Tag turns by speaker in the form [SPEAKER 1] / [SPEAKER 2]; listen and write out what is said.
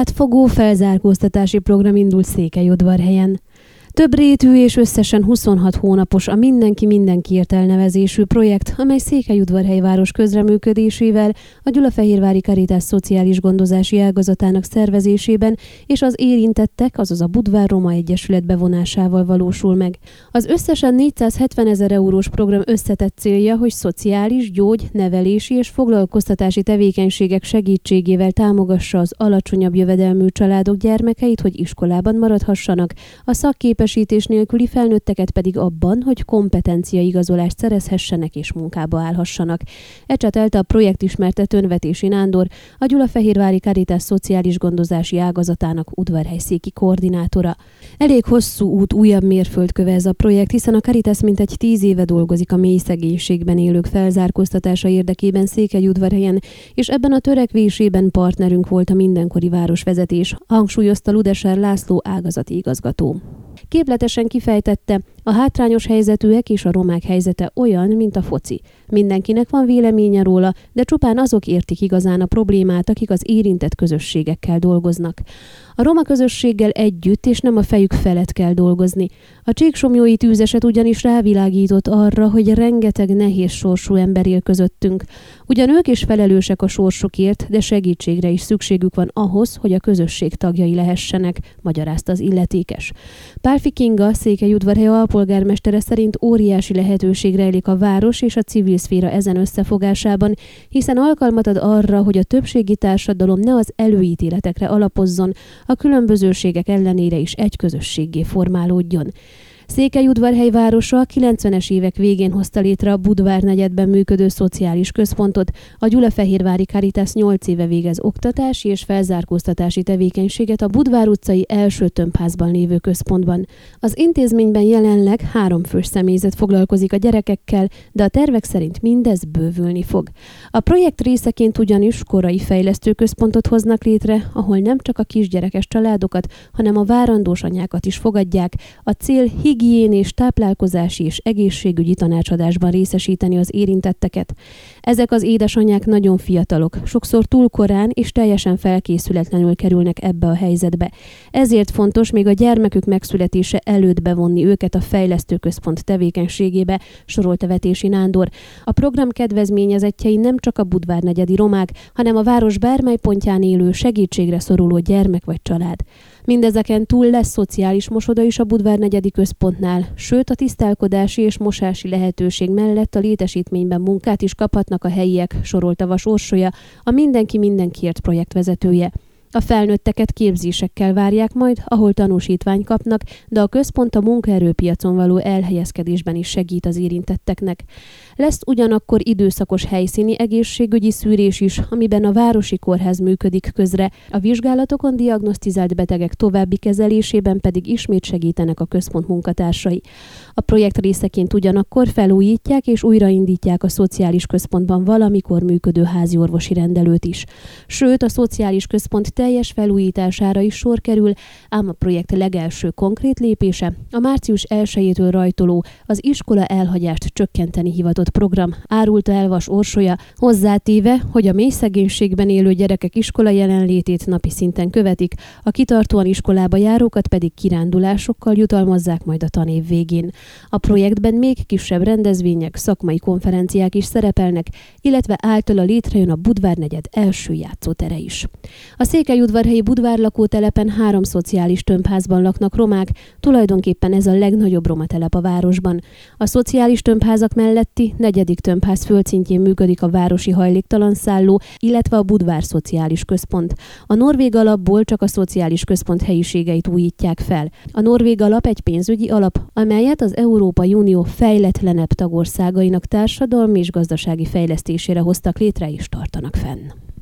[SPEAKER 1] Átfogó felzárkóztatási program indult Székelyudvarhelyen. Több rétű és összesen 26 hónapos a Mindenki Mindenkiért elnevezésű projekt, amely Székelyudvarhely közreműködésével a Gyulafehérvári Karitás Szociális Gondozási Ágazatának szervezésében és az érintettek, azaz a Budvár Roma Egyesület bevonásával valósul meg. Az összesen 470 ezer eurós program összetett célja, hogy szociális, gyógy, nevelési és foglalkoztatási tevékenységek segítségével támogassa az alacsonyabb jövedelmű családok gyermekeit, hogy iskolában maradhassanak, a szakkép szakképesítés nélküli felnőtteket pedig abban, hogy kompetencia igazolást szerezhessenek és munkába állhassanak. Ecsetelte a projekt ismertetőn Vetési Nándor, a Gyulafehérvári Karitás Szociális Gondozási Ágazatának udvarhelyszéki koordinátora. Elég hosszú út, újabb mérföldköve ez a projekt, hiszen a Caritas mintegy tíz éve dolgozik a mély szegénységben élők felzárkóztatása érdekében Székelyudvarhelyen, és ebben a törekvésében partnerünk volt a mindenkori városvezetés, hangsúlyozta Ludeser László ágazati igazgató. Képletesen kifejtette, a hátrányos helyzetűek és a romák helyzete olyan, mint a foci. Mindenkinek van véleménye róla, de csupán azok értik igazán a problémát, akik az érintett közösségekkel dolgoznak. A roma közösséggel együtt és nem a fejük felett kell dolgozni. A csíksomjói tűzeset ugyanis rávilágított arra, hogy rengeteg nehéz sorsú ember él közöttünk. Ugyan ők is felelősek a sorsokért, de segítségre is szükségük van ahhoz, hogy a közösség tagjai lehessenek, magyarázta az illetékes. Pálfi Kinga, Székelyudvarhely alpolgármestere szerint óriási lehetőség rejlik a város és a civil szféra ezen összefogásában, hiszen alkalmat ad arra, hogy a többségi társadalom ne az előítéletekre alapozzon, a különbözőségek ellenére is egy közösségé formálódjon. Székelyudvarhely városa a 90-es évek végén hozta létre a Budvár negyedben működő szociális központot. A Gyulafehérvári Caritas 8 éve végez oktatási és felzárkóztatási tevékenységet a Budvár utcai első tömbházban lévő központban. Az intézményben jelenleg három fős személyzet foglalkozik a gyerekekkel, de a tervek szerint mindez bővülni fog. A projekt részeként ugyanis korai fejlesztő központot hoznak létre, ahol nem csak a kisgyerekes családokat, hanem a várandós anyákat is fogadják. A cél hig higiénés, táplálkozási és egészségügyi tanácsadásban részesíteni az érintetteket. Ezek az édesanyák nagyon fiatalok, sokszor túl korán és teljesen felkészületlenül kerülnek ebbe a helyzetbe. Ezért fontos még a gyermekük megszületése előtt bevonni őket a fejlesztőközpont tevékenységébe, sorolta Vetési Nándor. A program kedvezményezettjei nem csak a Budvár negyedi romák, hanem a város bármely pontján élő segítségre szoruló gyermek vagy család. Mindezeken túl lesz szociális mosoda is a Budvár negyedi központnál, sőt a tisztálkodási és mosási lehetőség mellett a létesítményben munkát is kaphatnak a helyiek, sorolta Vas Orsolya, a Mindenki Mindenkiért projektvezetője. A felnőtteket képzésekkel várják majd, ahol tanúsítvány kapnak, de a központ a munkaerőpiacon való elhelyezkedésben is segít az érintetteknek. Lesz ugyanakkor időszakos helyszíni egészségügyi szűrés is, amiben a Városi Kórház működik közre, a vizsgálatokon diagnosztizált betegek további kezelésében pedig ismét segítenek a központ munkatársai. A projekt részeként ugyanakkor felújítják és újraindítják a szociális központban valamikor működő házi orvosi rendelőt is. Sőt, a szociális központ teljes felújítására is sor kerül, ám a projekt legelső konkrét lépése a március 1-től rajtoló az iskola elhagyást csökkenteni hivatott program, árulta Elvas Orsolya, hozzátéve, hogy a mély szegénységben élő gyerekek iskola jelenlétét napi szinten követik, a kitartóan iskolába járókat pedig kirándulásokkal jutalmazzák majd a tanév végén. A projektben még kisebb rendezvények, szakmai konferenciák is szerepelnek, illetve általa létrejön a Budvár negyed első játszótere is. A Székelyudvarhelyi Budvár lakótelepen három szociális tömbházban laknak romák, tulajdonképpen ez a legnagyobb roma telep a városban. A szociális tömbházak melletti negyedik tömbház földszintjén működik a városi hajléktalan szálló, illetve a Budvár Szociális Központ. A Norvég alapból csak a szociális központ helyiségeit újítják fel. A Norvég alap egy pénzügyi alap, amelyet az Európai Unió fejletlenebb tagországainak társadalmi és gazdasági fejlesztésére hoztak létre és tartanak fenn.